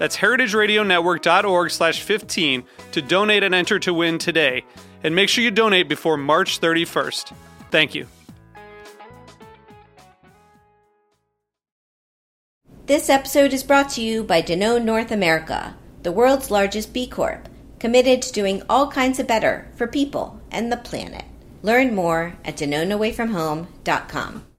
That's heritageradionetwork.org slash 15 to donate and enter to win today. And make sure you donate before March 31st. Thank you. This episode is brought to you by Danone North America, the world's largest B Corp, committed to doing all kinds of better for people and the planet. Learn more at DanoneAwayFromHome.com.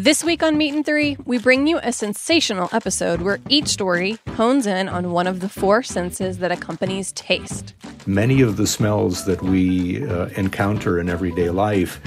This week on Meat and Three, we bring you a sensational episode where each story hones in on one of the four senses that accompanies taste. Many of the smells that we uh, encounter in everyday life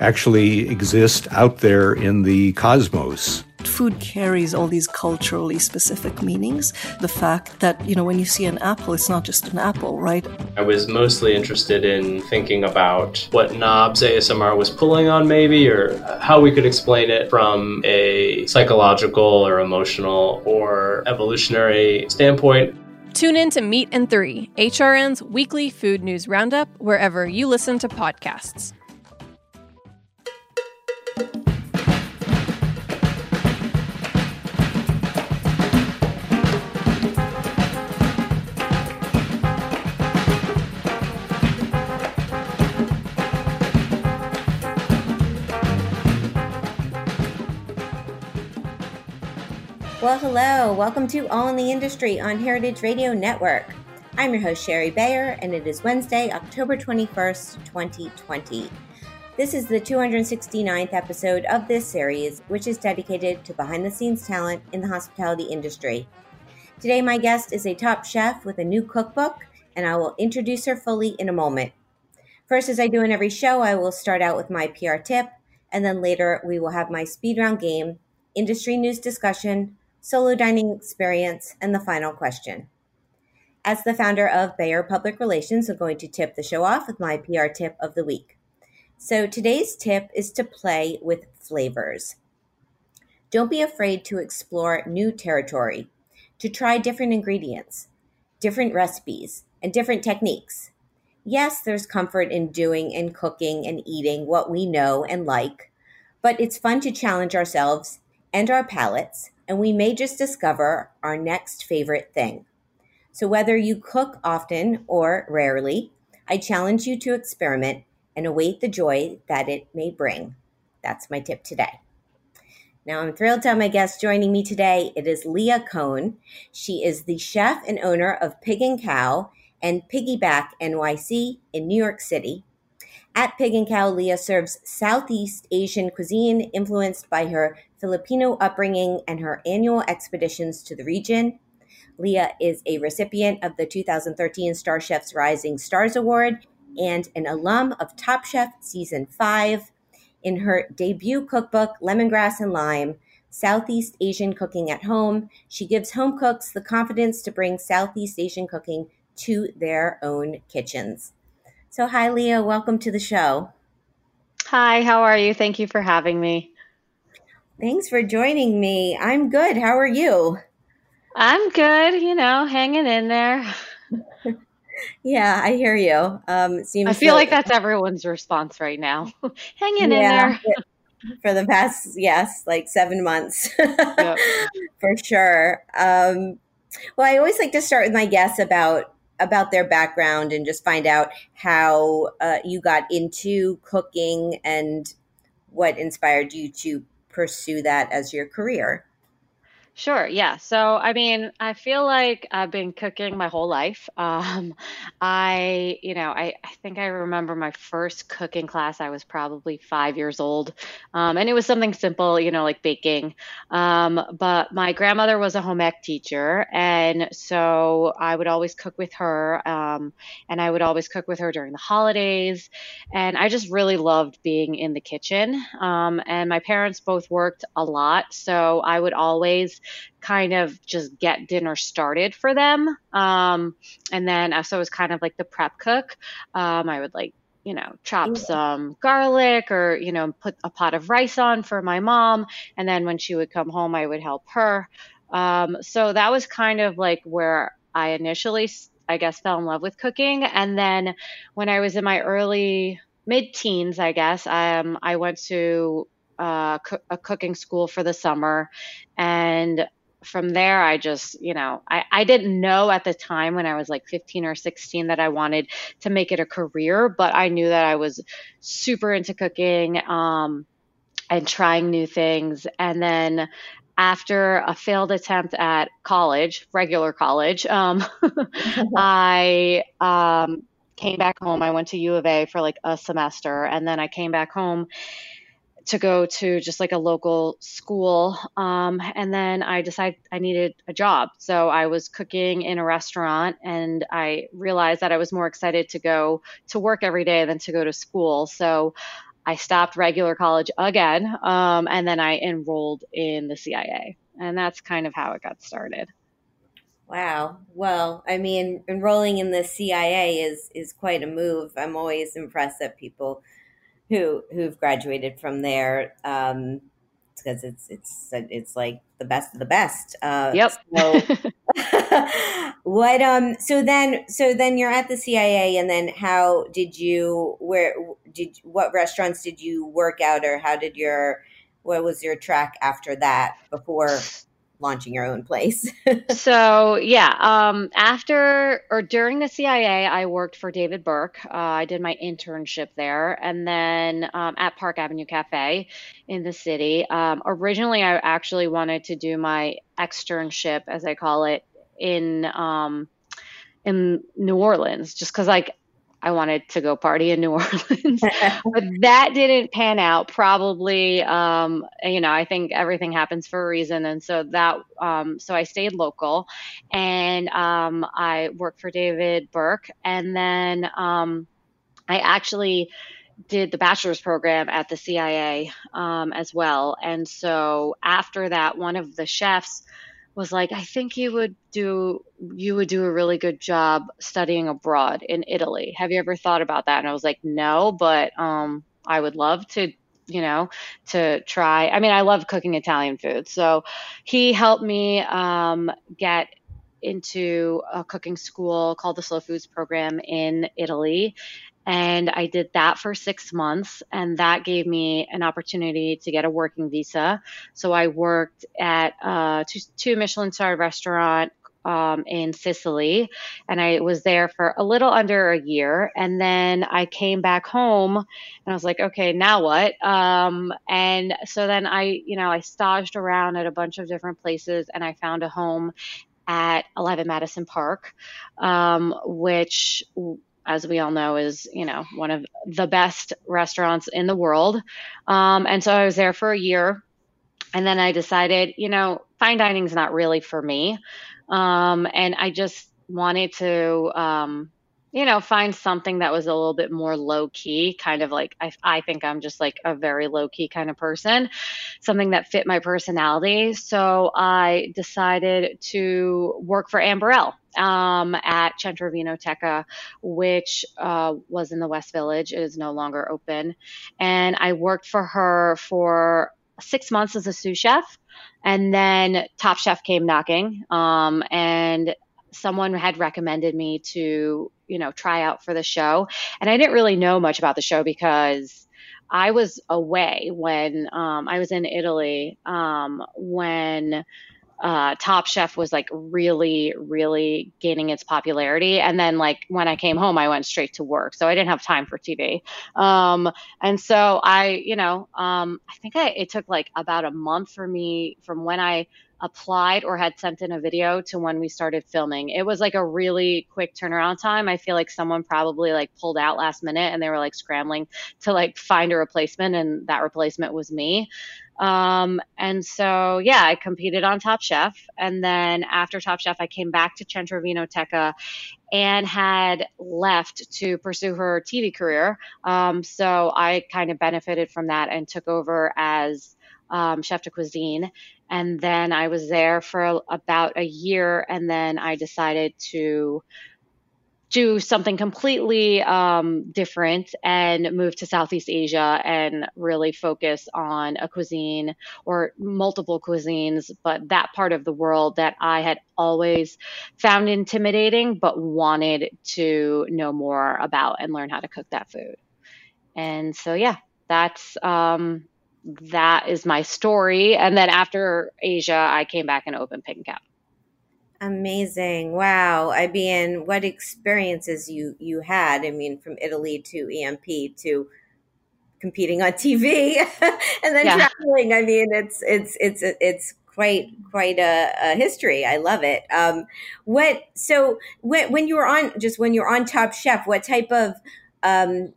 actually exist out there in the cosmos. Food carries all these culturally specific meanings. The fact that, you know, when you see an apple, it's not just an apple, right? I was mostly interested in thinking about what knobs ASMR was pulling on, maybe, or how we could explain it from a psychological or emotional or evolutionary standpoint. Tune in to Meat and Three, HRN's weekly food news roundup, wherever you listen to podcasts. Hello. Welcome to All in the Industry on Heritage Radio Network. I'm your host, Shari Bayer, and it is Wednesday, October 21st, 2020. This is the 269th episode of this series, which is dedicated to behind the scenes talent in the hospitality industry. Today, my guest is a top chef with a new cookbook, and I will introduce her fully in a moment. First, as I do in every show, I will start out with my PR tip, and then later we will have my speed round game, industry news discussion, solo dining experience, and the final question. As the founder of Bayer Public Relations, I'm going to tip the show off with my PR tip of the week. So today's tip is to play with flavors. Don't be afraid to explore new territory, to try different ingredients, different recipes, and different techniques. Yes, there's comfort in doing and cooking and eating what we know and like, but it's fun to challenge ourselves and our palates and we may just discover our next favorite thing. So, whether you cook often or rarely, I challenge you to experiment and await the joy that it may bring. That's my tip today. Now, I'm thrilled to have my guest joining me today. It is Leah Cohen. She is the chef and owner of Pig and Khao and Piggyback NYC in New York City. At Pig and Khao, Leah serves Southeast Asian cuisine influenced by her Filipino upbringing and her annual expeditions to the region. Leah is a recipient of the 2013 StarChefs Rising Stars Award and an alum of Top Chef Season 5. In her debut cookbook, Lemongrass and Lime Southeast Asian Cooking at Home, she gives home cooks the confidence to bring Southeast Asian cooking to their own kitchens. So, hi, Leah. Welcome to the show. Hi, how are you? Thank you for having me. Thanks for joining me. I'm good. How are you? I'm good, you know, hanging in there. yeah, I hear you. Um, seems I feel like, like that's everyone's response right now. hanging yeah, in there. For the past, yes, like seven months. yep. For sure. Um, well, I always like to start with my guests about about their background and just find out how uh, you got into cooking and what inspired you to pursue that as your career? Sure. Yeah. So, I mean, I feel like I've been cooking my whole life. Um, I, you know, I, I think I remember my first cooking class. I was probably five years old. Um, and it was something simple, you know, like baking. Um, but my grandmother was a home ec teacher. And so I would always cook with her. Um, and I would always cook with her during the holidays. And I just really loved being in the kitchen. Um, and my parents both worked a lot. So I would always kind of just get dinner started for them. Um, and then so it was kind of like the prep cook. Um, I would like you know, chop some garlic or, you know, put a pot of rice on for my mom. And then when she would come home, I would help her. Um, so that was kind of like where I initially, I guess, fell in love with cooking. And then when I was in my early mid teens, I guess, um, I went to uh, co- a cooking school for the summer. And from there, I just, you know, I, I didn't know at the time when I was like 15 or 16 that I wanted to make it a career, but I knew that I was super into cooking um, and trying new things. And then after a failed attempt at college, regular college, um, I um, came back home. I went to U of A for like a semester, and then I came back home to go to just like a local school. Um, and then I decided I needed a job. So I was cooking in a restaurant and I realized that I was more excited to go to work every day than to go to school. So I stopped regular college again. Um, and then I enrolled in the CIA. And that's kind of how it got started. Wow. Well, I mean, enrolling in the CIA is is quite a move. I'm always impressed that people who who've graduated from there um, because it's it's it's like the best of the best. Uh, yep. So, what um so then so then you're at the CIA and then how did you where did what restaurants did you work out or how did your what was your track after that before launching your own place? so yeah, um, after or during the CIA, I worked for David Burke. Uh, I did my internship there, and then um, at Park Avenue Cafe in the city. Um, originally, I actually wanted to do my externship, as I call it, in um, in New Orleans, just because like I wanted to go party in New Orleans, but that didn't pan out. Probably, um, you know, I think everything happens for a reason, and so that, um, so I stayed local, and um, I worked for David Burke, and then um, I actually did the bachelor's program at the CIA um, as well, and so after that, one of the chefs was like, I think you would do you would do a really good job studying abroad in Italy. Have you ever thought about that? And I was like, no, but um, I would love to, you know, to try. I mean, I love cooking Italian food, so he helped me um, get into a cooking school called the Slow Foods Program in Italy. And I did that for six months, and that gave me an opportunity to get a working visa. So I worked at uh, two, two Michelin star restaurant um, in Sicily, and I was there for a little under a year. And then I came back home, and I was like, okay, now what? Um, and so then I, you know, I staged around at a bunch of different places, and I found a home at 11 Madison Park, um, which as we all know, is you know one of the best restaurants in the world. Um, and so I was there for a year, and then I decided, you know, fine dining is not really for me, um, and I just wanted to um, you know, find something that was a little bit more low key, kind of like I, I think I'm just like a very low key kind of person, something that fit my personality. So I decided to work for Anne Burrell um, at Centro Vinoteca, which uh, was in the West Village. It is no longer open. And I worked for her for six months as a sous chef. And then Top Chef came knocking. Um, and someone had recommended me to, you know, try out for the show. And I didn't really know much about the show because I was away when um, I was in Italy um, when uh, Top Chef was like really, really gaining its popularity. And then, like, when I came home, I went straight to work. So I didn't have time for TV. Um, and so I, you know, um, I think I, it took like about a month for me from when I applied or had sent in a video to when we started filming. It was like a really quick turnaround time. I feel like someone probably like pulled out last minute and they were like scrambling to like find a replacement and that replacement was me. Um, and so, yeah, I competed on Top Chef. And then after Top Chef, I came back to Centro Vinoteca and had left to pursue her TV career. Um, so I kind of benefited from that and took over as um, chef de cuisine. And then I was there for about a year. And then I decided to do something completely um, different and move to Southeast Asia and really focus on a cuisine or multiple cuisines, but that part of the world that I had always found intimidating but wanted to know more about and learn how to cook that food. And so, yeah, that's um, that is my story. And then after Asia, I came back and opened Pig and Khao. Amazing. Wow. I mean, what experiences you you had. I mean, from Italy to EMP to competing on TV and then yeah. traveling. I mean, it's it's it's it's quite quite a, a history. I love it. Um, what so when when you were on just when you're on Top Chef, what type of um,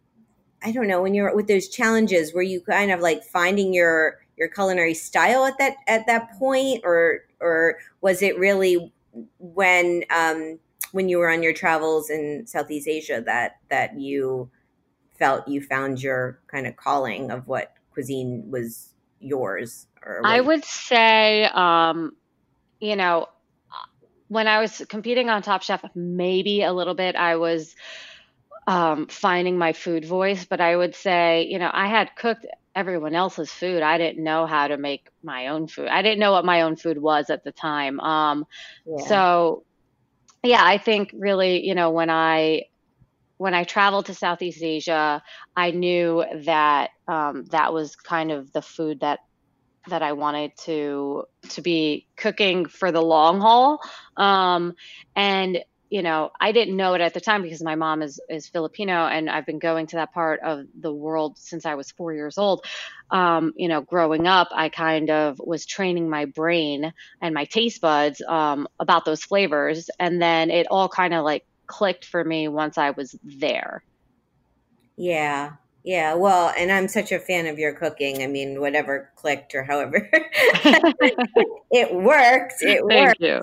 I don't know when you're with those challenges, were you kind of like finding your your culinary style at that at that point, or or was it really when um, when you were on your travels in Southeast Asia that that you felt you found your kind of calling of what cuisine was yours? Or I would say, um, you know, when I was competing on Top Chef, maybe a little bit I was um, finding my food voice, but I would say, you know, I had cooked everyone else's food. I didn't know how to make my own food. I didn't know what my own food was at the time. Um, yeah. So, yeah, I think really, you know, when I when I traveled to Southeast Asia, I knew that um, that was kind of the food that that I wanted to to be cooking for the long haul. Um, and you know, I didn't know it at the time because my mom is is Filipino, and I've been going to that part of the world since I was four years old. Um, you know, growing up, I kind of was training my brain and my taste buds um, about those flavors, and then it all kind of like clicked for me once I was there. Yeah, yeah, well, and I'm such a fan of your cooking. I mean, whatever clicked or however it worked, it Thank worked. You.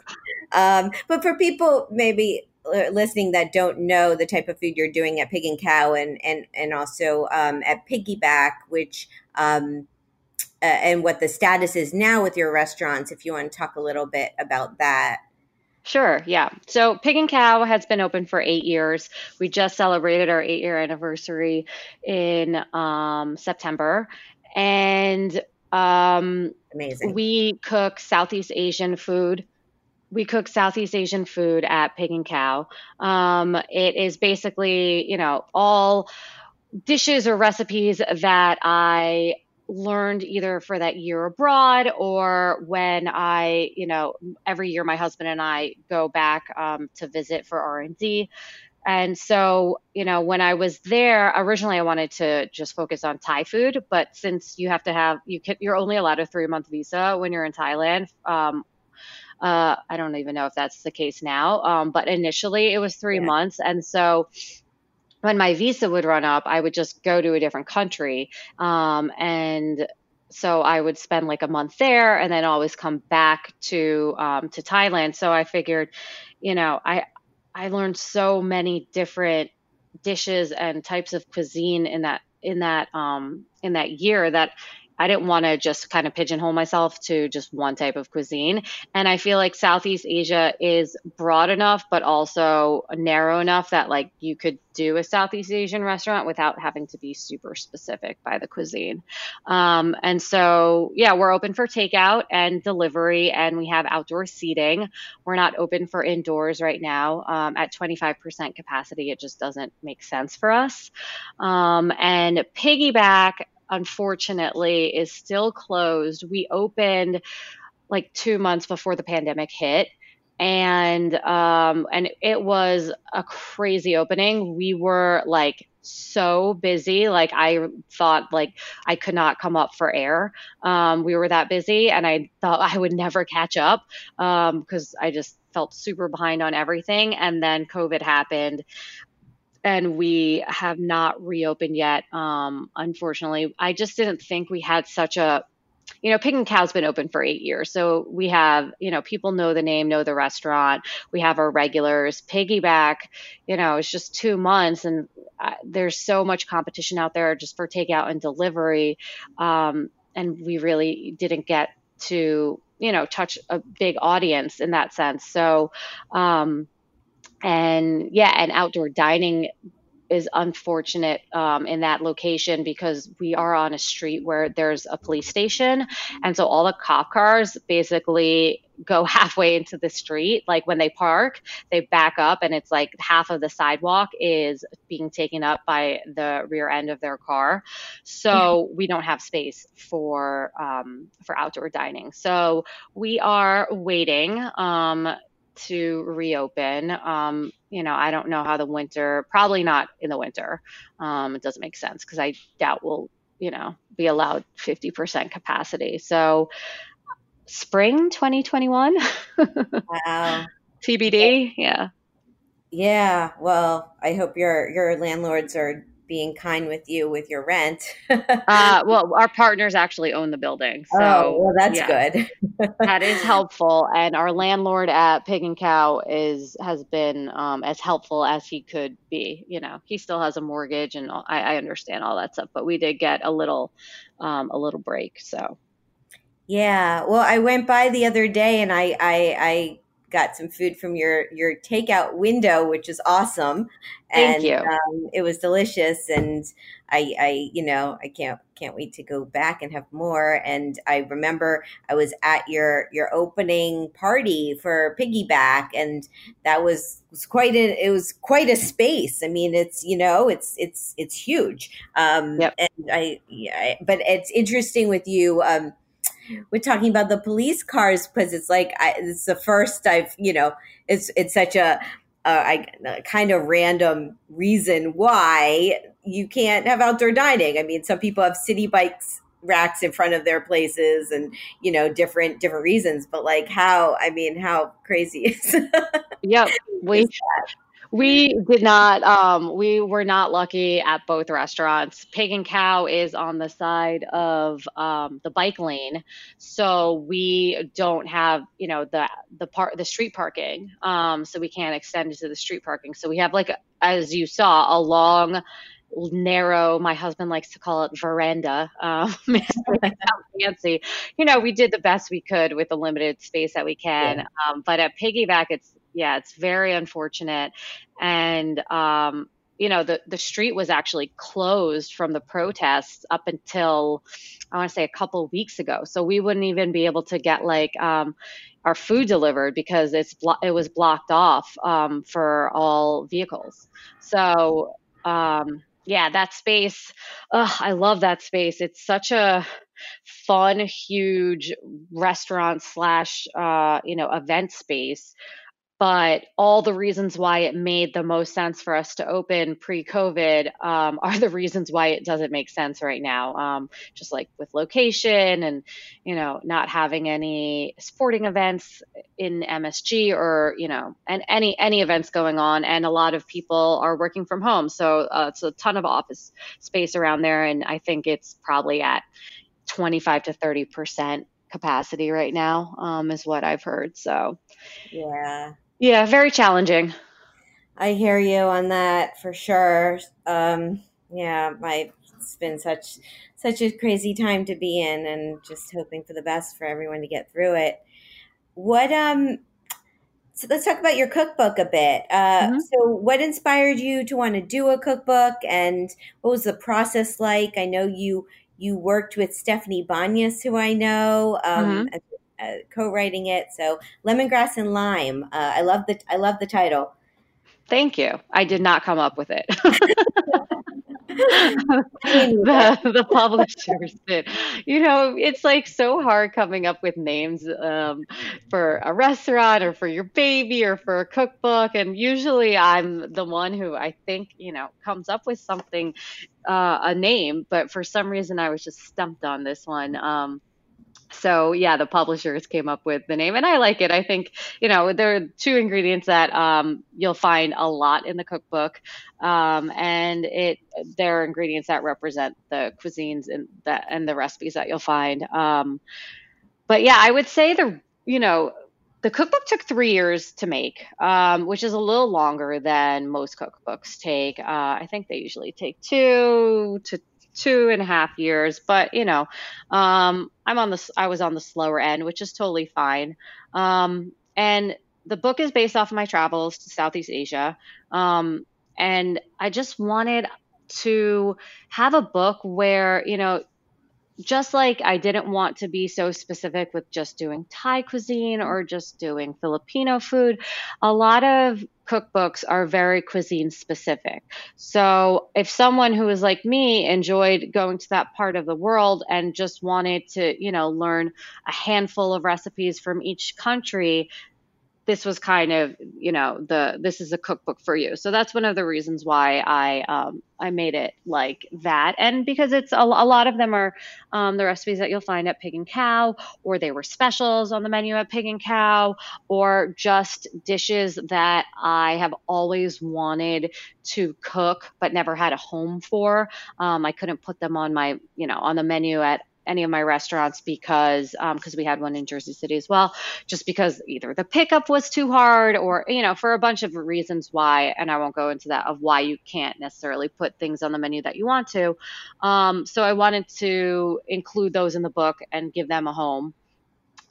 Um, but for people maybe listening that don't know the type of food you're doing at Pig and Khao and and and also um, at Piggyback, which um, uh, and what the status is now with your restaurants, if you want to talk a little bit about that. Sure, yeah. So Pig and Khao has been open for eight years. We just celebrated our eight year anniversary in um, September. And um, amazing. We cook Southeast Asian food we cook Southeast Asian food at Pig and Khao. Um, it is basically, you know, all dishes or recipes that I learned either for that year abroad or when I, you know, every year my husband and I go back um, to visit for R and D. And so, you know, when I was there, originally I wanted to just focus on Thai food, but since you have to have, you can, you're only allowed a three month visa when you're in Thailand. Um, uh, I don't even know if that's the case now, um, but initially it was three yeah. months. And so when my visa would run up, I would just go to a different country. Um, and so I would spend like a month there and then always come back to um, to Thailand. So I figured, you know, I I learned so many different dishes and types of cuisine in that in that um, in that year that I didn't want to just kind of pigeonhole myself to just one type of cuisine. And I feel like Southeast Asia is broad enough, but also narrow enough that like you could do a Southeast Asian restaurant without having to be super specific by the cuisine. Um, and so, yeah, we're open for takeout and delivery, and we have outdoor seating. We're not open for indoors right now. Um, at 25% capacity, it just doesn't make sense for us. Um, and piggyback unfortunately is still closed. We opened like two months before the pandemic hit and um and it was a crazy opening we were like so busy. Like I thought like I could not come up for air. Um, we were that busy and I thought I would never catch up um because I just felt super behind on everything. And then COVID happened and we have not reopened yet. Um, unfortunately, I just didn't think we had such a you know, Pig and Khao's been open for eight years. So we have, you know, people know the name, know the restaurant. We have our regulars. Piggyback, you know, it's just two months and uh, there's so much competition out there just for takeout and delivery. Um, and we really didn't get to, you know, touch a big audience in that sense. So, um, and yeah, and outdoor dining is unfortunate um, in that location because we are on a street where there's a police station. And so all the cop cars basically go halfway into the street. Like when they park, they back up and it's like half of the sidewalk is being taken up by the rear end of their car. So we don't have space for um, for outdoor dining. So we are waiting. Um, to reopen. Um, you know, I don't know how the winter, probably not in the winter. Um, it doesn't make sense because I doubt we'll, you know, be allowed 50% capacity. So spring 2021. wow. TBD. Yeah. Yeah. Well, I hope your, your landlords are being kind with you with your rent. uh, well, our partners actually own the building. So, oh, well, that's yeah, good. that is helpful. And our landlord at Pig and Khao is has been um, as helpful as he could be. You know, he still has a mortgage, and I, I understand all that stuff. But we did get a little um, a little break. So. Yeah, well, I went by the other day and I, I, I got some food from your your takeout window, which is awesome. Thank and, you. Um, it was delicious, and I, I, you know, I can't can't wait to go back and have more. And I remember I was at your your opening party for Piggyback, and that was was quite a it was quite a space. I mean, it's you know, it's it's it's huge. Um, yep. And I, yeah, but it's interesting with you. Um, we're talking about the police cars because it's like I, it's the first I've you know it's it's such a, a, a kind of random reason why you can't have outdoor dining. I mean, some people have Citi Bikes racks in front of their places and you know different different reasons but like how i mean how crazy is yep we we did not. Um, we were not lucky at both restaurants. Pig and Khao is on the side of um, the bike lane, so we don't have you know the the part the street parking. Um, so we can't extend it to the street parking. So we have like as you saw a long narrow my husband likes to call it veranda um, fancy you know we did the best we could with the limited space that we can yeah. um, but at piggyback it's yeah, it's very unfortunate. And, um, you know, the, the street was actually closed from the protests up until I want to say a couple weeks ago. So we wouldn't even be able to get like um, our food delivered because it's blo- it was blocked off um, for all vehicles. So um, yeah, that space, ugh, I love that space. It's such a fun, huge restaurant slash uh, you know event space but all the reasons why it made the most sense for us to open pre-COVID um, are the reasons why it doesn't make sense right now. Um, just like with location and you know not having any sporting events in MSG or you know and any any events going on, and a lot of people are working from home, so uh, it's a ton of office space around there, and I think it's probably at 25 to 30 percent capacity right now um, is what I've heard. So yeah, yeah, very challenging. I hear you on that for sure. Um, yeah, my it's been such such a crazy time to be in, and just hoping for the best for everyone to get through it. What um, so let's talk about your cookbook a bit. Uh, mm-hmm. So, what inspired you to want to do a cookbook, and what was the process like? I know you you worked with Stephanie Banyas, who I know, um, mm-hmm uh, co-writing it. So lemongrass and lime. Uh, I love the I love the title. Thank you. I did not come up with it. the, the publishers did. You know, it's like so hard coming up with names um, for a restaurant or for your baby or for a cookbook. And usually I'm the one who I think, you know, comes up with something, uh, a name. But for some reason, I was just stumped on this one. Um, so yeah, the publishers came up with the name, and I like it. I think you know there are two ingredients that um, you'll find a lot in the cookbook, um, and it there are ingredients that represent the cuisines and that and the recipes that you'll find. Um, but yeah, I would say the you know the cookbook took three years to make, um, which is a little longer than most cookbooks take. Uh, I think they usually take two to two and a half years, but you know, um, I'm on the I was on the slower end, which is totally fine. Um, and the book is based off of my travels to Southeast Asia, um, and I just wanted to have a book where you know just like I didn't want to be so specific with just doing Thai cuisine or just doing Filipino food, a lot of cookbooks are very cuisine specific. So if someone who is like me enjoyed going to that part of the world and just wanted to, you know, learn a handful of recipes from each country, this was kind of you know the this is a cookbook for you. So that's one of the reasons why i um, i made it like that. And because it's a, a lot of them are um, the recipes that you'll find at pig and Khao or they were specials on the menu at pig and Khao or just dishes that i have always wanted to cook but never had a home for. Um, i couldn't put them on my you know on the menu at any of my restaurants because because um, we had one in Jersey City as well, just because either the pickup was too hard or you know for a bunch of reasons why, and I won't go into that of why you can't necessarily put things on the menu that you want to. Um, so I wanted to include those in the book and give them a home,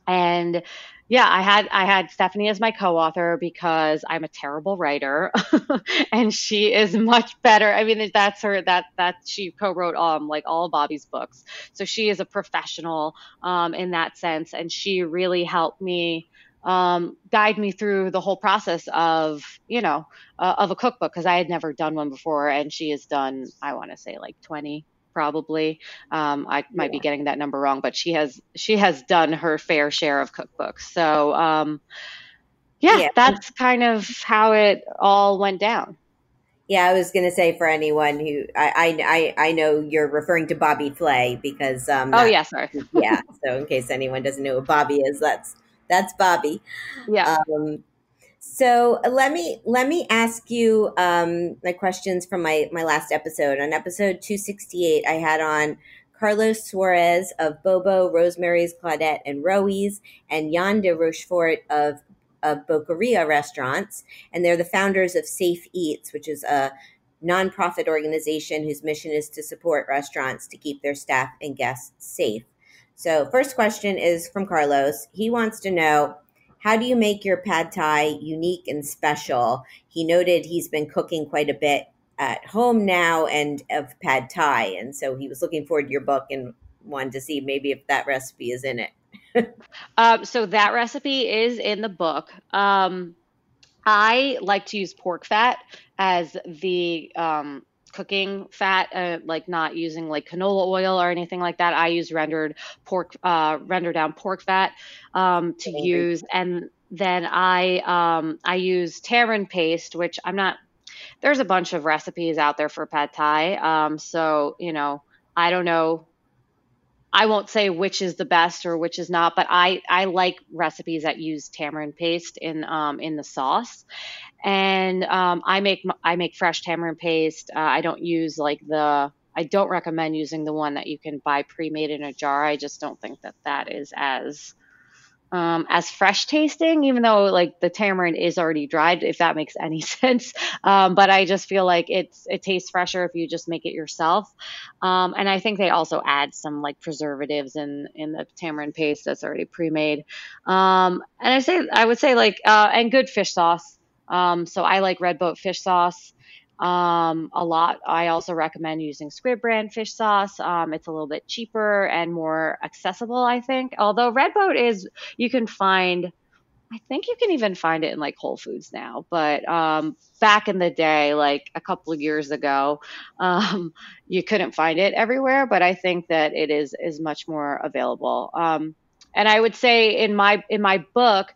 and yeah, I had I had Stephanie as my co-author because I'm a terrible writer, and she is much better. I mean, that's her that that she co-wrote um like all Bobby's books, so she is a professional um, in that sense, and she really helped me um, guide me through the whole process of you know uh, of a cookbook because I had never done one before, and she has done I want to say like 20 probably. Um, I might yeah. be getting that number wrong, but she has she has done her fair share of cookbooks. So um, yeah, yeah, that's kind of how it all went down. Yeah, I was going to say for anyone who I, I I know you're referring to Bobby Flay because um, oh yeah, sorry, yeah. So in case anyone doesn't know who Bobby is, that's that's Bobby. Yeah. Um, so uh, let me let me ask you um, my questions from my my last episode. On episode two sixty eight, I had on Carlos Suarez of Bobo, Rosemary's, Claudette, and Roey's, and Yann de Rochefort of of Boqueria Restaurants, and they're the founders of Safe Eats, which is a nonprofit organization whose mission is to support restaurants to keep their staff and guests safe. So, first question is from Carlos. He wants to know how do you make your pad thai unique and special? He noted he's been cooking quite a bit at home now and of pad thai. And so he was looking forward to your book and wanted to see maybe if that recipe is in it. um, so that recipe is in the book. Um, I like to use pork fat as the um, cooking fat, uh, like not using like canola oil or anything like that. I use rendered pork, uh, render down pork fat um, to mm-hmm. use, and then I um, I use tamarind paste, which I'm not. There's a bunch of recipes out there for pad thai, um, so you know I don't know I won't say which is the best or which is not, but I I like recipes that use tamarind paste in um, in the sauce, and um, I make I make fresh tamarind paste. Uh, I don't use like the I don't recommend using the one that you can buy pre-made in a jar. I just don't think that that is as um, as fresh tasting, even though like the tamarind is already dried, if that makes any sense. Um, but I just feel like it's it tastes fresher if you just make it yourself. Um, and I think they also add some like preservatives in in the tamarind paste that's already pre-made. Um, and I say I would say like uh, and good fish sauce. Um, so I like red boat fish sauce um, a lot. I also recommend using Squid brand fish sauce. Um, it's a little bit cheaper and more accessible, I think. Although Red Boat is, you can find I think you can even find it in like Whole Foods now, but um, back in the day, like a couple of years ago, um, you couldn't find it everywhere. But I think that it is is much more available. Um, and I would say in my in my book,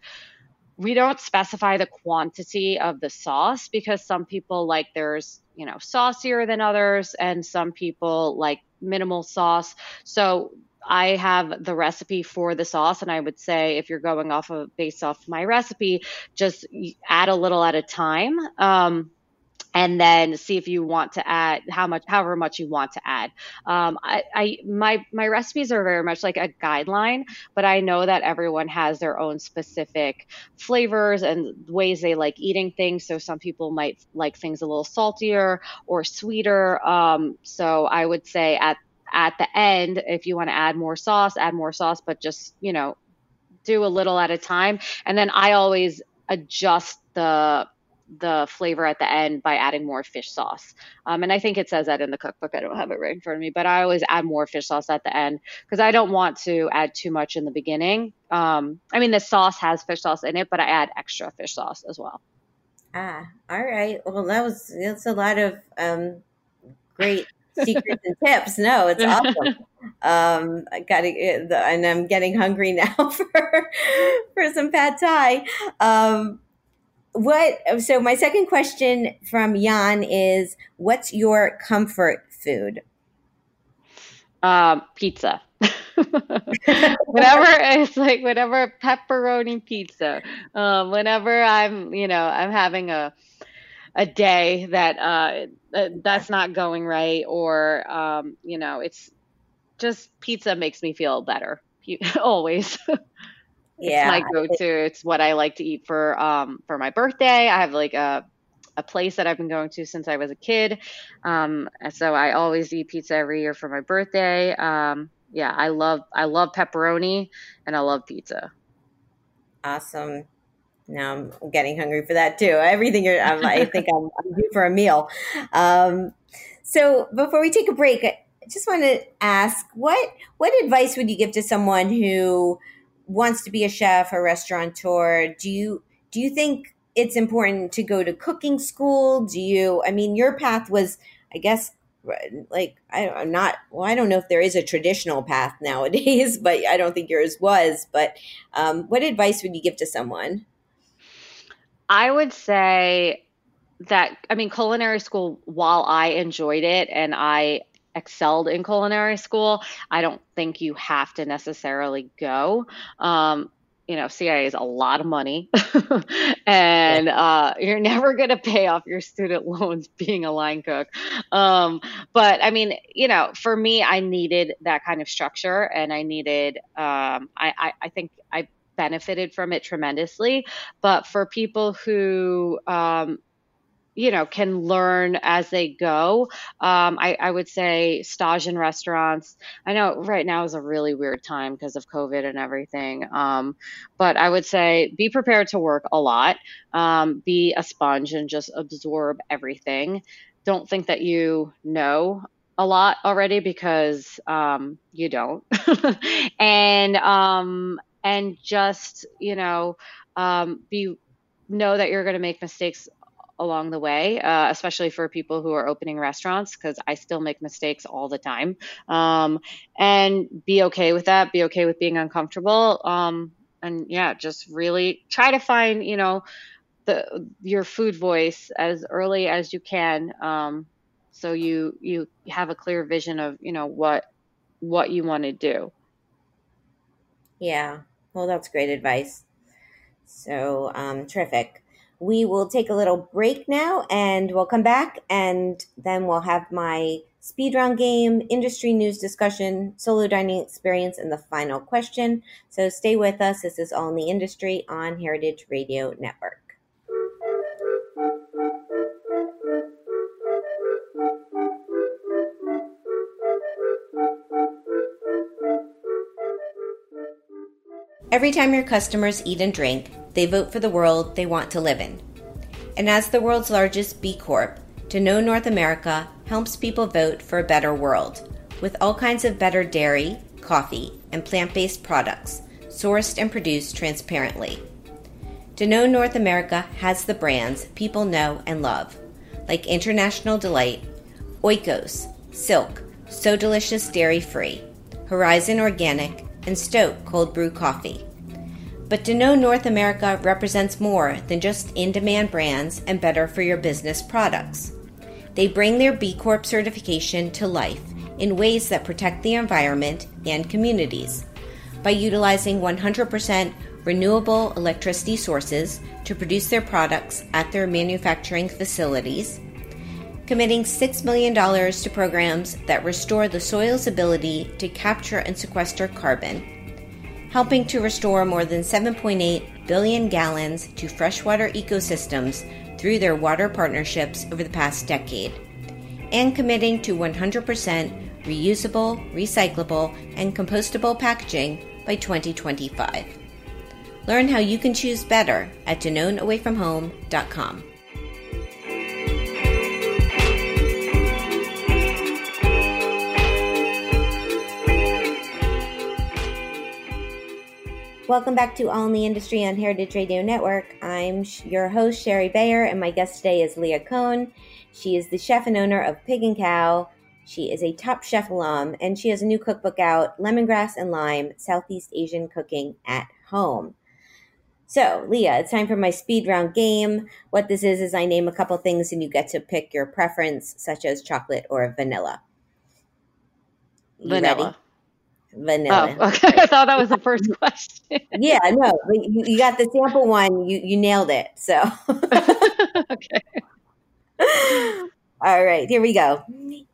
we don't specify the quantity of the sauce because some people like there's you know saucier than others, and some people like minimal sauce. So I have the recipe for the sauce, and I would say if you're going off of based off my recipe, just add a little at a time. Um, and then see if you want to add how much, however much you want to add. Um, I, I, my, my recipes are very much like a guideline, but I know that everyone has their own specific flavors and ways they like eating things. So some people might like things a little saltier or sweeter. Um, so I would say at at the end, if you want to add more sauce, add more sauce, but just, you know, do a little at a time. And then I always adjust the the flavor at the end by adding more fish sauce. Um, and I think it says that in the cookbook. I don't have it right in front of me, but I always add more fish sauce at the end because I don't want to add too much in the beginning. Um, I mean, the sauce has fish sauce in it, but I add extra fish sauce as well. Ah, all right. Well, that was that's a lot of um, great secrets and tips. No, it's awesome. Um, I got to, and I'm getting hungry now for for some pad thai. Um, what? So my second question from Yann is, what's your comfort food? Um, pizza. whenever it's like whenever pepperoni pizza. Um, whenever I'm, you know, I'm having a a day that uh, that's not going right, or um, you know, it's just pizza makes me feel better always. yeah, it's my go-to. It's what I like to eat for um, for my birthday. I have like a a place that I've been going to since I was a kid, um, so I always eat pizza every year for my birthday. Um, yeah, I love I love pepperoni and I love pizza. Awesome. Now I'm getting hungry for that too. Everything I'm, i think I'm, I'm, due for a meal. Um, so before we take a break, I just want to ask what what advice would you give to someone who wants to be a chef or restaurateur? Do you do you think it's important to go to cooking school? Do you? I mean, your path was, I guess, like I, am not well i don't know if there is a traditional path nowadays but i don't think yours was but um, what advice would you give to someone I would say that, I mean, culinary school, while I enjoyed it and I excelled in culinary school, I don't think you have to necessarily go. Um, you know, CIA is a lot of money, and uh, you're never going to pay off your student loans being a line cook. Um, but I mean, you know, for me, I needed that kind of structure, and I needed. Um, I, I, I think I benefited from it tremendously. But for people who, um, you know, can learn as they go. Um, I, I, would say stage in restaurants. I know right now is a really weird time because of COVID and everything. Um, but I would say be prepared to work a lot, um, be a sponge and just absorb everything. Don't think that you know a lot already because um, you don't. and um, and just you know um, be know that you're going to make mistakes along the way, uh, especially for people who are opening restaurants, because I still make mistakes all the time. Um, and be okay with that. Be okay with being uncomfortable. Um, and yeah, just really try to find, you know, the your food voice as early as you can, um, so you you have a clear vision of you know what what you want to do. Yeah, well, that's great advice. So, um, terrific. We will take a little break now and we'll come back and then we'll have my speed round game, industry news discussion, solo dining experience, and the final question. So stay with us. This is All in the Industry on Heritage Radio Network. Every time your customers eat and drink, they vote for the world they want to live in. And as the world's largest B Corp, Danone North America helps people vote for a better world with all kinds of better dairy, coffee, and plant based products sourced and produced transparently. Danone North America has the brands people know and love, like International Delight, Oikos, Silk, So Delicious Dairy Free, Horizon Organic, and Stok Cold Brew Coffee. But Danone North America represents more than just in demand brands and better for your business products. They bring their B Corp certification to life in ways that protect the environment and communities by utilizing 100% renewable electricity sources to produce their products at their manufacturing facilities, committing $6 million to programs that restore the soil's ability to capture and sequester carbon, helping to restore more than 7.8 billion gallons to freshwater ecosystems through their water partnerships over the past decade, and committing to 100% reusable, recyclable, and compostable packaging by 2025. Learn how you can choose better at DanoneAwayFromHome.com. Welcome back to All in the Industry on Heritage Radio Network. I'm your host, Shari Bayer, and my guest today is Leah Cohen. She is the chef and owner of Pig and Khao. She is a top chef alum, and she has a new cookbook out, Lemongrass and Lime Southeast Asian Cooking at Home. So, Leah, it's time for my speed round game. What this is, is I name a couple things and you get to pick your preference, such as chocolate or vanilla. You vanilla. Ready? Vanilla. Oh, okay. I thought that was the first question. yeah, no, you, you, got the sample one. You, you nailed it. So, okay. All right, here we go.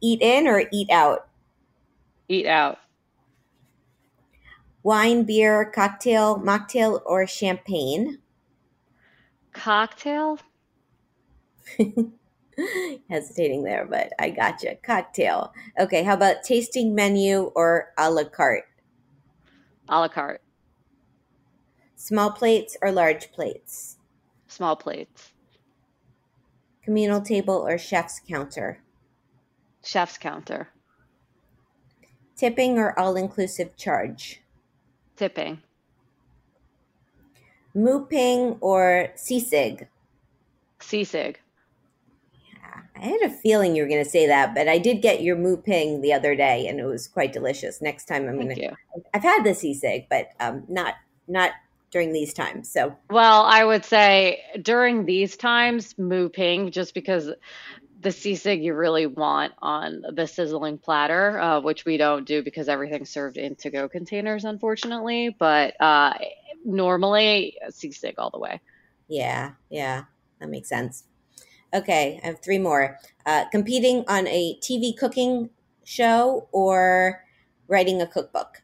Eat in or eat out? Eat out wine, beer, cocktail, mocktail, or champagne? Cocktail? Hesitating there, but I gotcha. Cocktail. Okay, how about tasting menu or a la carte? A la carte. Small plates or large plates? Small plates. Communal table or chef's counter? Chef's counter. Tipping or all inclusive charge? tipping? Moo ping or sisig? Sisig. I had a feeling you were going to say that, but I did get your mu moo ping the other day, and it was quite delicious. Next time I'm going to. I've had the sisig, but um, not not during these times. So, well, I would say during these times, mu moo ping, just because the sisig you really want on the sizzling platter, uh, which we don't do because everything's served in to go containers, unfortunately. But uh, normally, sisig all the way. Yeah, yeah, that makes sense. Okay, I have three more. Uh, competing on a TV cooking show or writing a cookbook?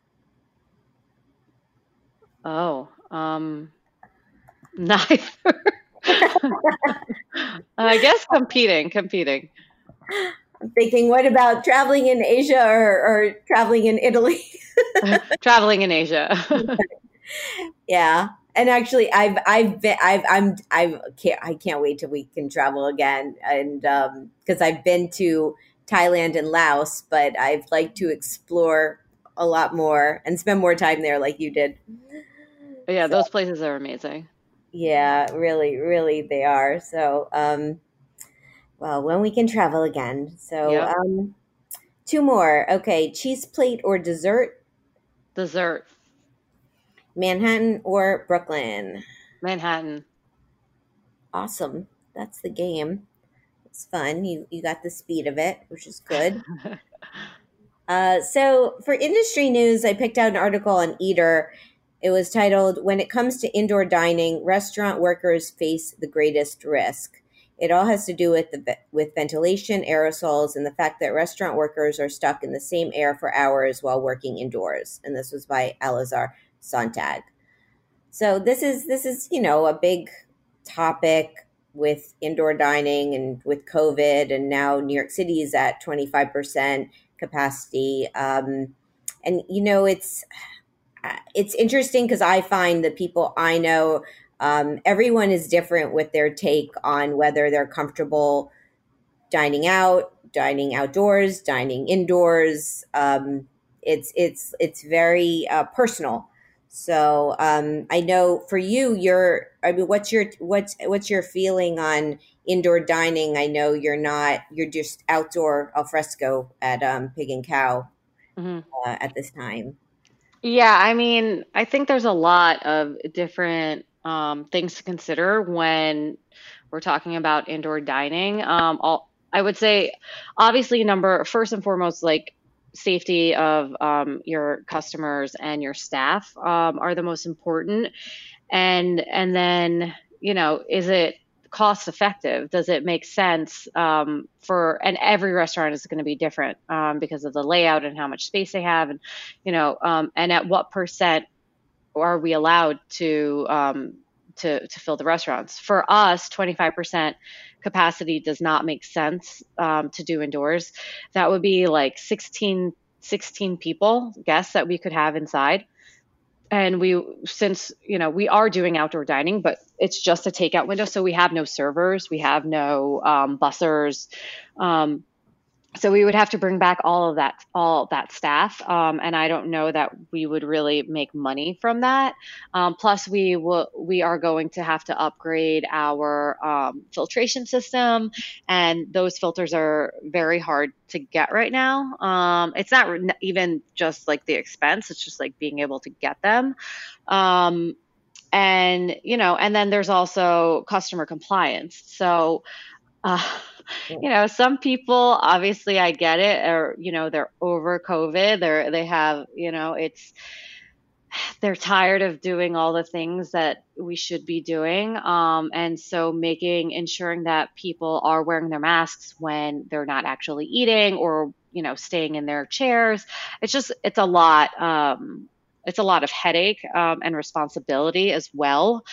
Oh, um, neither. I guess competing, competing. I'm thinking, what about traveling in Asia or, or traveling in Italy? traveling in Asia. yeah, and actually, I've I've been I've I'm I've can't I can't wait till we can travel again, and because um, I've been to Thailand and Laos, but I'd like to explore a lot more and spend more time there, like you did. Yeah, so. those places are amazing. Yeah, really, really, they are. So, um, well, when we can travel again. So, yep. um, two more. Okay, cheese plate or dessert? Dessert. Manhattan or Brooklyn? Manhattan. Awesome. That's the game. It's fun. You you got the speed of it, which is good. uh, so for industry news, I picked out an article on Eater it was titled, When It Comes to Indoor Dining, Restaurant Workers Face the Greatest Risk. It all has to do with the with ventilation, aerosols, and the fact that restaurant workers are stuck in the same air for hours while working indoors. And this was by Elazar Sontag. So this is this is you know a big topic with indoor dining and with COVID, and now New York City is at twenty five percent capacity. Um, and you know it's it's interesting because I find the people I know, um, everyone is different with their take on whether they're comfortable dining out, dining outdoors, dining indoors. Um, it's it's it's very uh, personal. So um, I know for you, you're. I mean, what's your what's what's your feeling on indoor dining? I know you're not. You're just outdoor alfresco at um, Pig and Khao mm-hmm. uh, at this time. Yeah, I mean, I think there's a lot of different um, things to consider when we're talking about indoor dining. Um, all, I would say, obviously, number first and foremost, like safety of um, your customers and your staff um, are the most important. And and then you know is it cost effective? Does it make sense um, for and every restaurant is going to be different um, because of the layout and how much space they have and you know um, and at what percent are we allowed to um, to, to fill the restaurants for us 25% capacity does not make sense um, to do indoors. That would be like 16, 16 people guests that we could have inside. And we, since, you know, we are doing outdoor dining, but it's just a takeout window. So we have no servers, we have no um, bussers. Um, so we would have to bring back all of that all that staff um, and i don't know that we would really make money from that. Um, plus we will we are going to have to upgrade our um, filtration system and those filters are very hard to get right now. Um, it's not even just like the expense it's just like being able to get them. Um, and you know and then there's also customer compliance. So uh, you know, some people obviously I get it, or you know, they're over COVID. They're they have, you know, it's they're tired of doing all the things that we should be doing. Um, and so making ensuring that people are wearing their masks when they're not actually eating or, you know, staying in their chairs. It's just it's a lot. Um, it's a lot of headache um, and responsibility as well.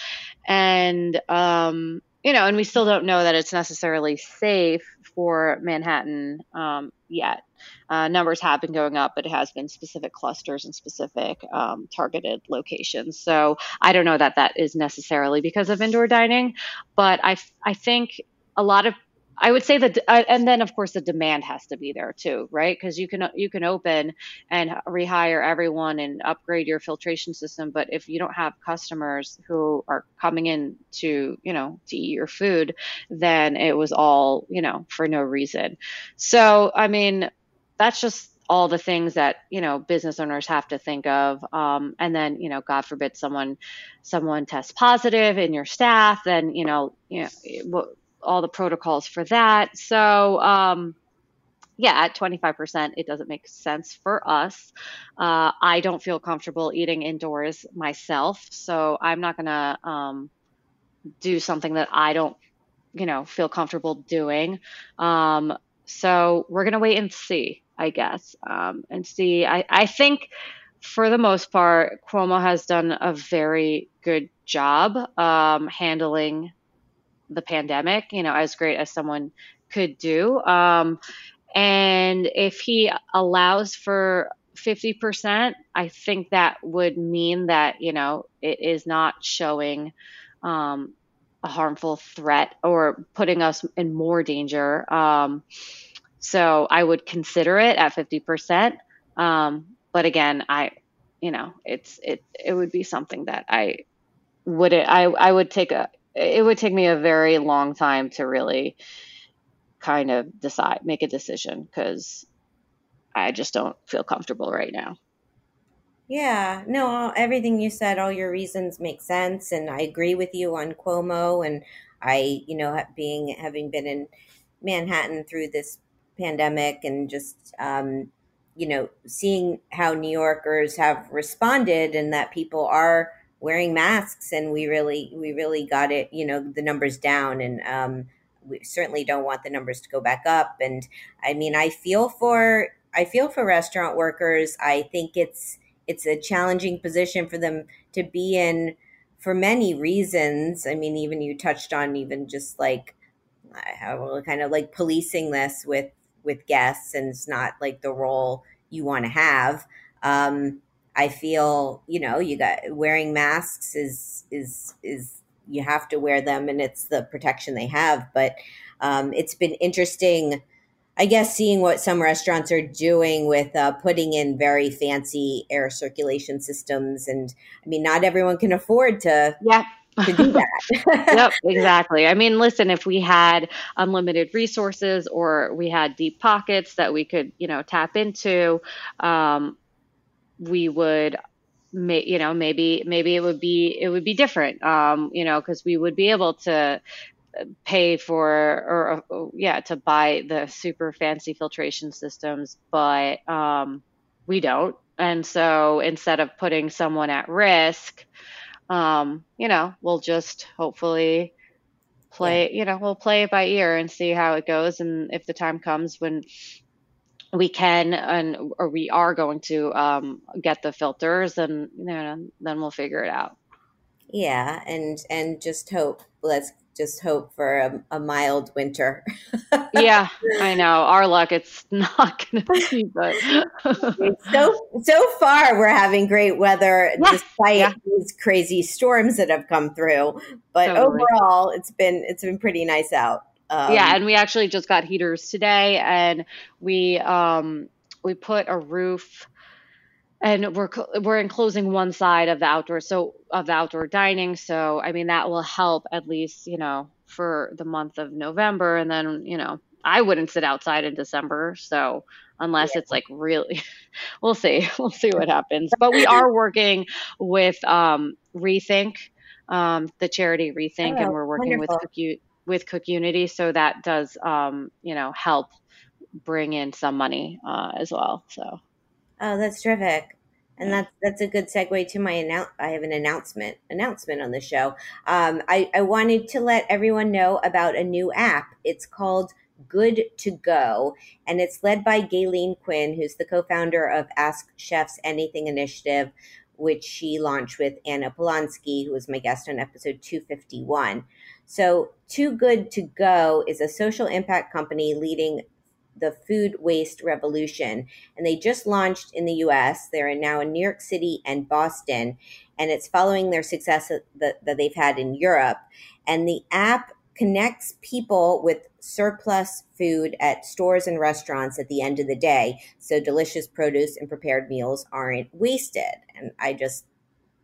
And um, you know, and we still don't know that it's necessarily safe for Manhattan um, yet. Uh, numbers have been going up, but it has been specific clusters and specific um, targeted locations. So I don't know that that is necessarily because of indoor dining, but I, I think a lot of I would say that, uh, and then of course the demand has to be there too, right? Because you can you can open and rehire everyone and upgrade your filtration system, but if you don't have customers who are coming in to you know to eat your food, then it was all you know for no reason. So I mean, that's just all the things that you know business owners have to think of um, and then you know god forbid someone someone tests positive in your staff then you know you know all the protocols for that. So, um, yeah, at 25%, it doesn't make sense for us. Uh, I don't feel comfortable eating indoors myself, so I'm not going to um, do something that I don't, you know, feel comfortable doing. Um, so we're going to wait and see, I guess, um, and see. I, I think for the most part, Cuomo has done a very good job um, handling the pandemic, you know, as great as someone could do. Um, and if he allows for 50%, I think that would mean that, you know, it is not showing um, a harmful threat or putting us in more danger. Um, so I would consider it at 50%. Um, but again, I, you know, it's, it, it would be something that I would, I, I would take a, it would take me a very long time to really kind of decide, make a decision because I just don't feel comfortable right now. Yeah, no, everything you said, all your reasons make sense, and I agree with you on Cuomo. And I, you know, being having been in Manhattan through this pandemic, and just, um, you know, seeing how New Yorkers have responded, and that people are wearing masks and we really we really got it you know the numbers down and um, we certainly don't want the numbers to go back up and i mean i feel for i feel for restaurant workers. I think it's it's a challenging position for them to be in for many reasons. I mean even you touched on even just like kind of like policing this with with guests and it's not like the role you want to have. Um I feel, you know, you got wearing masks is is is you have to wear them and it's the protection they have. But um, it's been interesting I guess seeing what some restaurants are doing with uh, putting in very fancy air circulation systems, and I mean, not everyone can afford to. Yeah. to do that. yep, exactly. I mean, listen, if we had unlimited resources or we had deep pockets that we could, you know, tap into, um, we would may, you know maybe maybe it would be it would be different um, you know because we would be able to pay for or, or, yeah to buy the super fancy filtration systems but um, we don't and so instead of putting someone at risk um, you know we'll just hopefully play yeah. you know we'll play it by ear and see how it goes and if the time comes when we can and or we are going to um, get the filters and you know then we'll figure it out yeah and and just hope let's just hope for a, a mild winter yeah i know our luck it's not gonna be but so so far we're having great weather yeah. despite yeah. these crazy storms that have come through but totally. overall it's been it's been pretty nice out um, yeah, and we actually just got heaters today, and we um, we put a roof, and we're we're enclosing one side of the outdoor so of the outdoor dining. So I mean that will help at least you know for the month of November, and then you know I wouldn't sit outside in December, so unless yeah. it's like really we'll see we'll see what happens but we are working with um, rethink um, the charity rethink oh, and we're working wonderful. with compute with Cook Unity, so that does um, you know help bring in some money uh, as well. So, oh, that's terrific. And that's that's a good segue to my announce. I have an announcement announcement on the show. Um, I, I wanted to let everyone know about a new app. It's called Good to Go, and it's led by Gayleen Quinn, who's the co-founder of Ask Chefs Anything Initiative, which she launched with Anna Polonsky, who was my guest on episode 251. So, Too Good to Go is a social impact company leading the food waste revolution. And they just launched in the US. They're now in New York City and Boston. And it's following their success that, that they've had in Europe. And the app connects people with surplus food at stores and restaurants at the end of the day. So delicious produce and prepared meals aren't wasted. And I just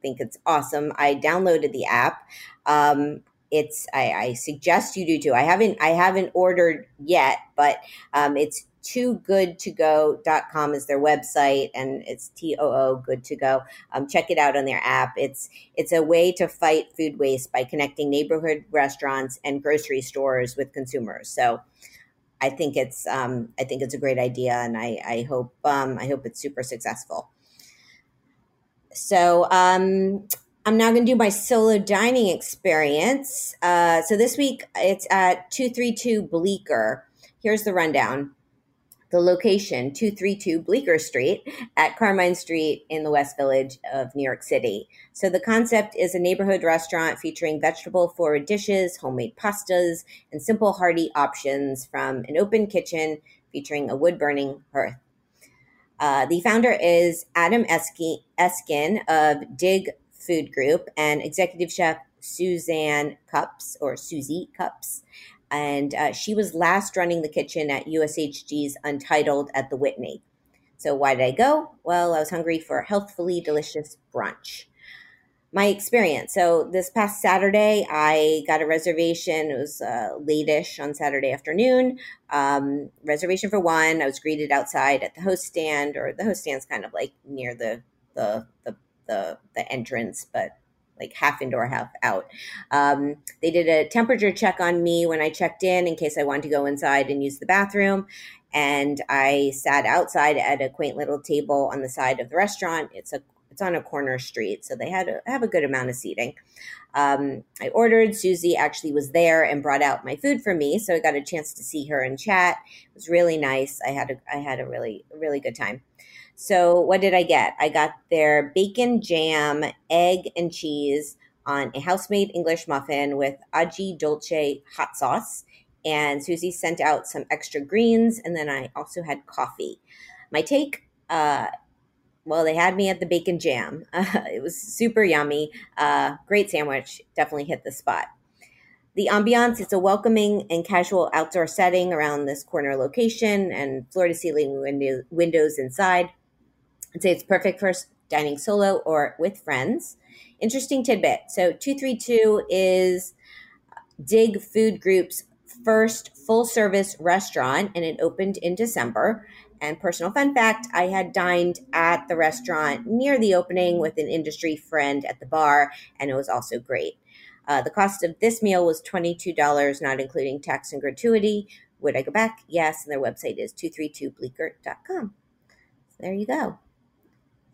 think it's awesome. I downloaded the app. Um, it's I, I, suggest you do too. I haven't I haven't ordered yet, but um, it's too good to go.com is their website and it's t-o-o good to go. Um, check it out on their app. It's it's a way to fight food waste by connecting neighborhood restaurants and grocery stores with consumers. So i think it's um, i think it's a great idea and i i hope um, i hope it's super successful. So um, I'm now going to do my solo dining experience. Uh, so this week it's at 232 Bleecker. Here's the rundown. The location 232 Bleecker Street at Carmine Street in the West Village of New York City. So the concept is a neighborhood restaurant featuring vegetable forward dishes, homemade pastas, and simple hearty options from an open kitchen featuring a wood burning hearth. Uh, the founder is Adam Eskin of Dig Food Group and executive chef Suzanne Cupps or Susie Cupps. And uh, she was last running the kitchen at USHG's Untitled at the Whitney. So, why did I go? Well, I was hungry for a healthfully delicious brunch. My experience. So, this past Saturday, I got a reservation. It was uh, late-ish on Saturday afternoon. Um, reservation for one. I was greeted outside at the host stand, or the host stand's kind of like near the the the the the entrance, but like half indoor, half out. Um, they did a temperature check on me when I checked in, in case I wanted to go inside and use the bathroom. And I sat outside at a quaint little table on the side of the restaurant. It's a it's on a corner street, so they had a, have a good amount of seating. Um, I ordered. Susie actually was there and brought out my food for me, so I got a chance to see her and chat. It was really nice. I had a I had a really really good time. So, what did I get? I got their bacon jam, egg, and cheese on a house made English muffin with aji dolce hot sauce. And Susie sent out some extra greens, and then I also had coffee. My take, uh, well, they had me at the bacon jam. Uh, it was super yummy. Uh, great sandwich. Definitely hit the spot. The ambiance it's a welcoming and casual outdoor setting around this corner location and floor to ceiling window, windows inside. Say it's perfect for dining solo or with friends. Interesting tidbit. So 232 is Dig Food Group's first full service restaurant and it opened in December. And personal fun fact I had dined at the restaurant near the opening with an industry friend at the bar, and it was also great. Uh, the cost of this meal was $22, not including tax and gratuity. Would I go back? Yes. And their website is 232bleeckert.com. So there you go.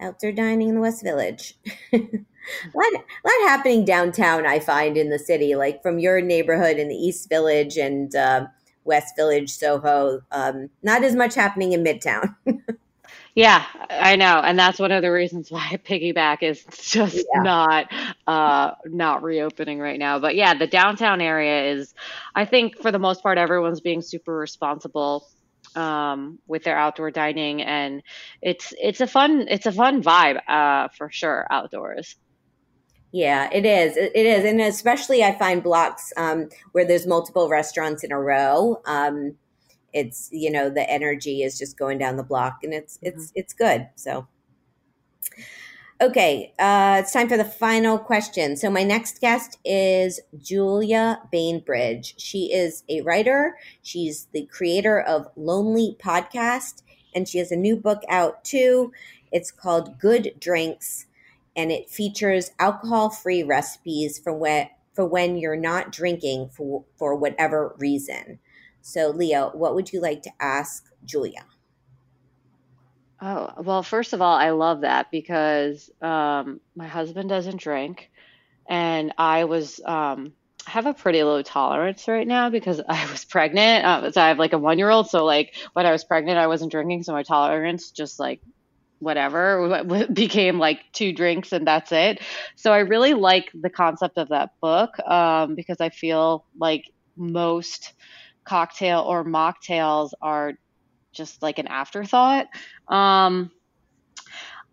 Outdoor dining in the West Village. a, lot, a lot happening downtown, I find, in the city, like from your neighborhood in the East Village and uh, West Village, Soho. Um, not as much happening in Midtown. yeah, I know, and that's one of the reasons why piggyback is just yeah. not uh, not reopening right now. But yeah, the downtown area is, I think, for the most part, everyone's being super responsible um, with their outdoor dining, and it's it's a fun it's a fun vibe uh, for sure outdoors. Yeah, it is. It is, and especially I find blocks um, where there's multiple restaurants in a row. Um, it's you know the energy is just going down the block, and it's mm-hmm. it's it's good. So, okay, uh, it's time for the final question. So my next guest is Julia Bainbridge. She is a writer. She's the creator of Lonely Podcast, and she has a new book out too. It's called Good Drinks and it features alcohol-free recipes for when for when you're not drinking for for whatever reason. So, Leah, what would you like to ask Julia? Oh, well, first of all, I love that because um, my husband doesn't drink, and I was um, have a pretty low tolerance right now because I was pregnant. Uh, so I have like a one year old. So like when I was pregnant, I wasn't drinking, so my tolerance just like whatever became like two drinks and that's it. So I really like the concept of that book um, because I feel like most cocktail or mocktails are just like an afterthought. Um,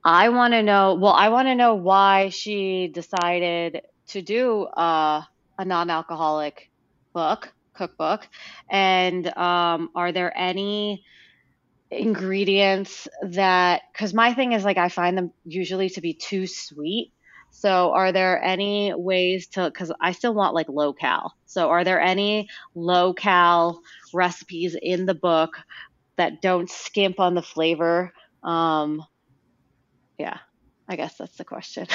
I want to know. Well, I want to know why she decided to do uh, a non-alcoholic book, cookbook, and um, are there any ingredients that because my thing is like I find them usually to be too sweet. So are there any ways to because I still want like low cal. So are there any low cal recipes in the book that don't skimp on the flavor? Um, yeah, I guess that's the question.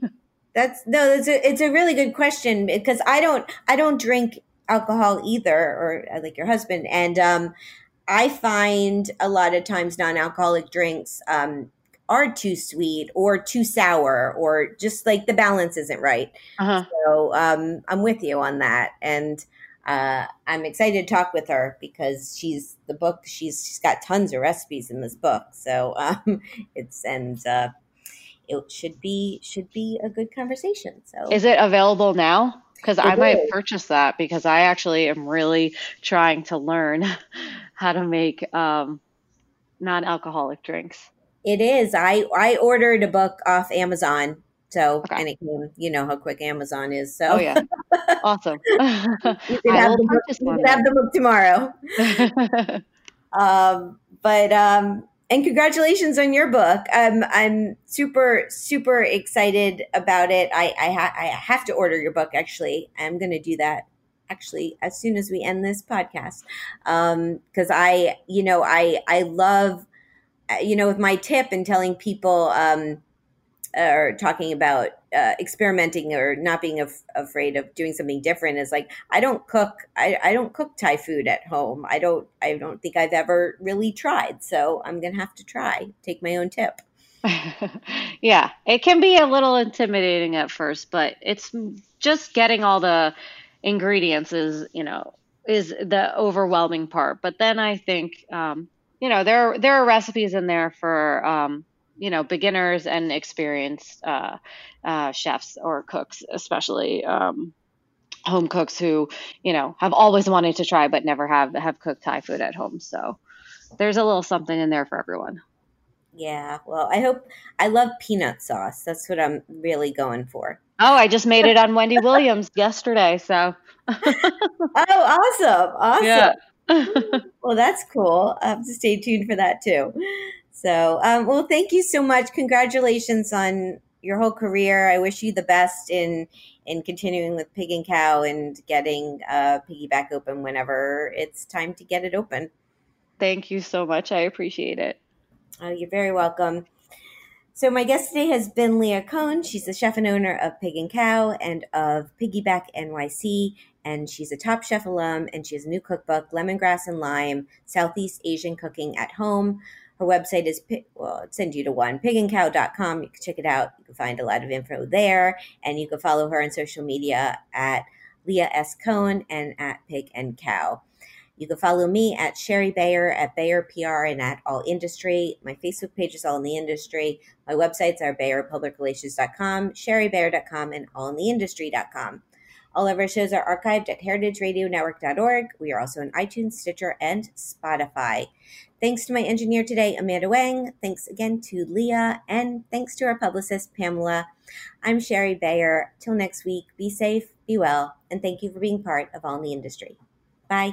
that's no, it's a it's a really good question because I don't I don't drink alcohol either, or like your husband, and um, I find a lot of times non-alcoholic drinks um, are too sweet or too sour or just like the balance isn't right. Uh-huh. So um, I'm with you on that, and uh, I'm excited to talk with her because she's the book. She's she's got tons of recipes in this book, so um, it's and uh, it should be should be a good conversation. So is it available now? because I might purchase that because I actually am really trying to learn how to make um, non-alcoholic drinks. It is. I I ordered a book off Amazon, so okay. and it came. You know how quick Amazon is. So oh yeah, awesome. you can, have the, book, you can have tomorrow. um, but um, and congratulations on your book. Um, I'm super, super excited about it. I, I, ha- I have to order your book. Actually, I'm going to do that. Actually, as soon as we end this podcast, because um, I, you know, I, I love, uh, you know, with my tip and telling people, um, or talking about uh, experimenting or not being af- afraid of doing something different is like I don't cook I, I don't cook Thai food at home. I don't I don't think I've ever really tried. So I'm gonna have to try. Take my own tip. yeah, it can be a little intimidating at first, but it's just getting all the ingredients is you know is the overwhelming part. But then I think um, you know there there are recipes in there for um, you know beginners and experienced uh, uh, chefs or cooks, especially um, home cooks who you know have always wanted to try but never have have cooked Thai food at home. So there's a little something in there for everyone. Yeah, well, I hope I love peanut sauce. That's what I'm really going for. Oh, I just made it on Wendy Williams yesterday. So, oh, awesome. Awesome. Yeah. well, that's cool. I have to stay tuned for that too. So, um, well, thank you so much. Congratulations on your whole career. I wish you the best in in continuing with Pig and Khao and getting uh, Piggyback open whenever it's time to get it open. Thank you so much. I appreciate it. Oh, you're very welcome. So my guest today has been Leah Cohen. She's the chef and owner of Pig and Khao and of Piggyback NYC, and she's a Top Chef alum. And she has a new cookbook, Lemongrass and Lime: Southeast Asian Cooking at Home. Her website is well, send you to one pigandkhao.com. You can check it out. You can find a lot of info there, and you can follow her on social media at Leah S Cohen and at Pig and Khao. You can follow me at Shari Bayer at Bayer PR and at All Industry. My Facebook page is All in the Industry. My websites are BayerPublicRelations.com, ShariBayer.com, and AllInTheIndustry.com. All of our shows are archived at heritageradionetwork.org. We are also on iTunes, Stitcher, and Spotify. Thanks to my engineer today, Amanda Wang. Thanks again to Leah, and thanks to our publicist, Pamela. I'm Shari Bayer. Till next week, be safe, be well, and thank you for being part of All in the Industry. Bye.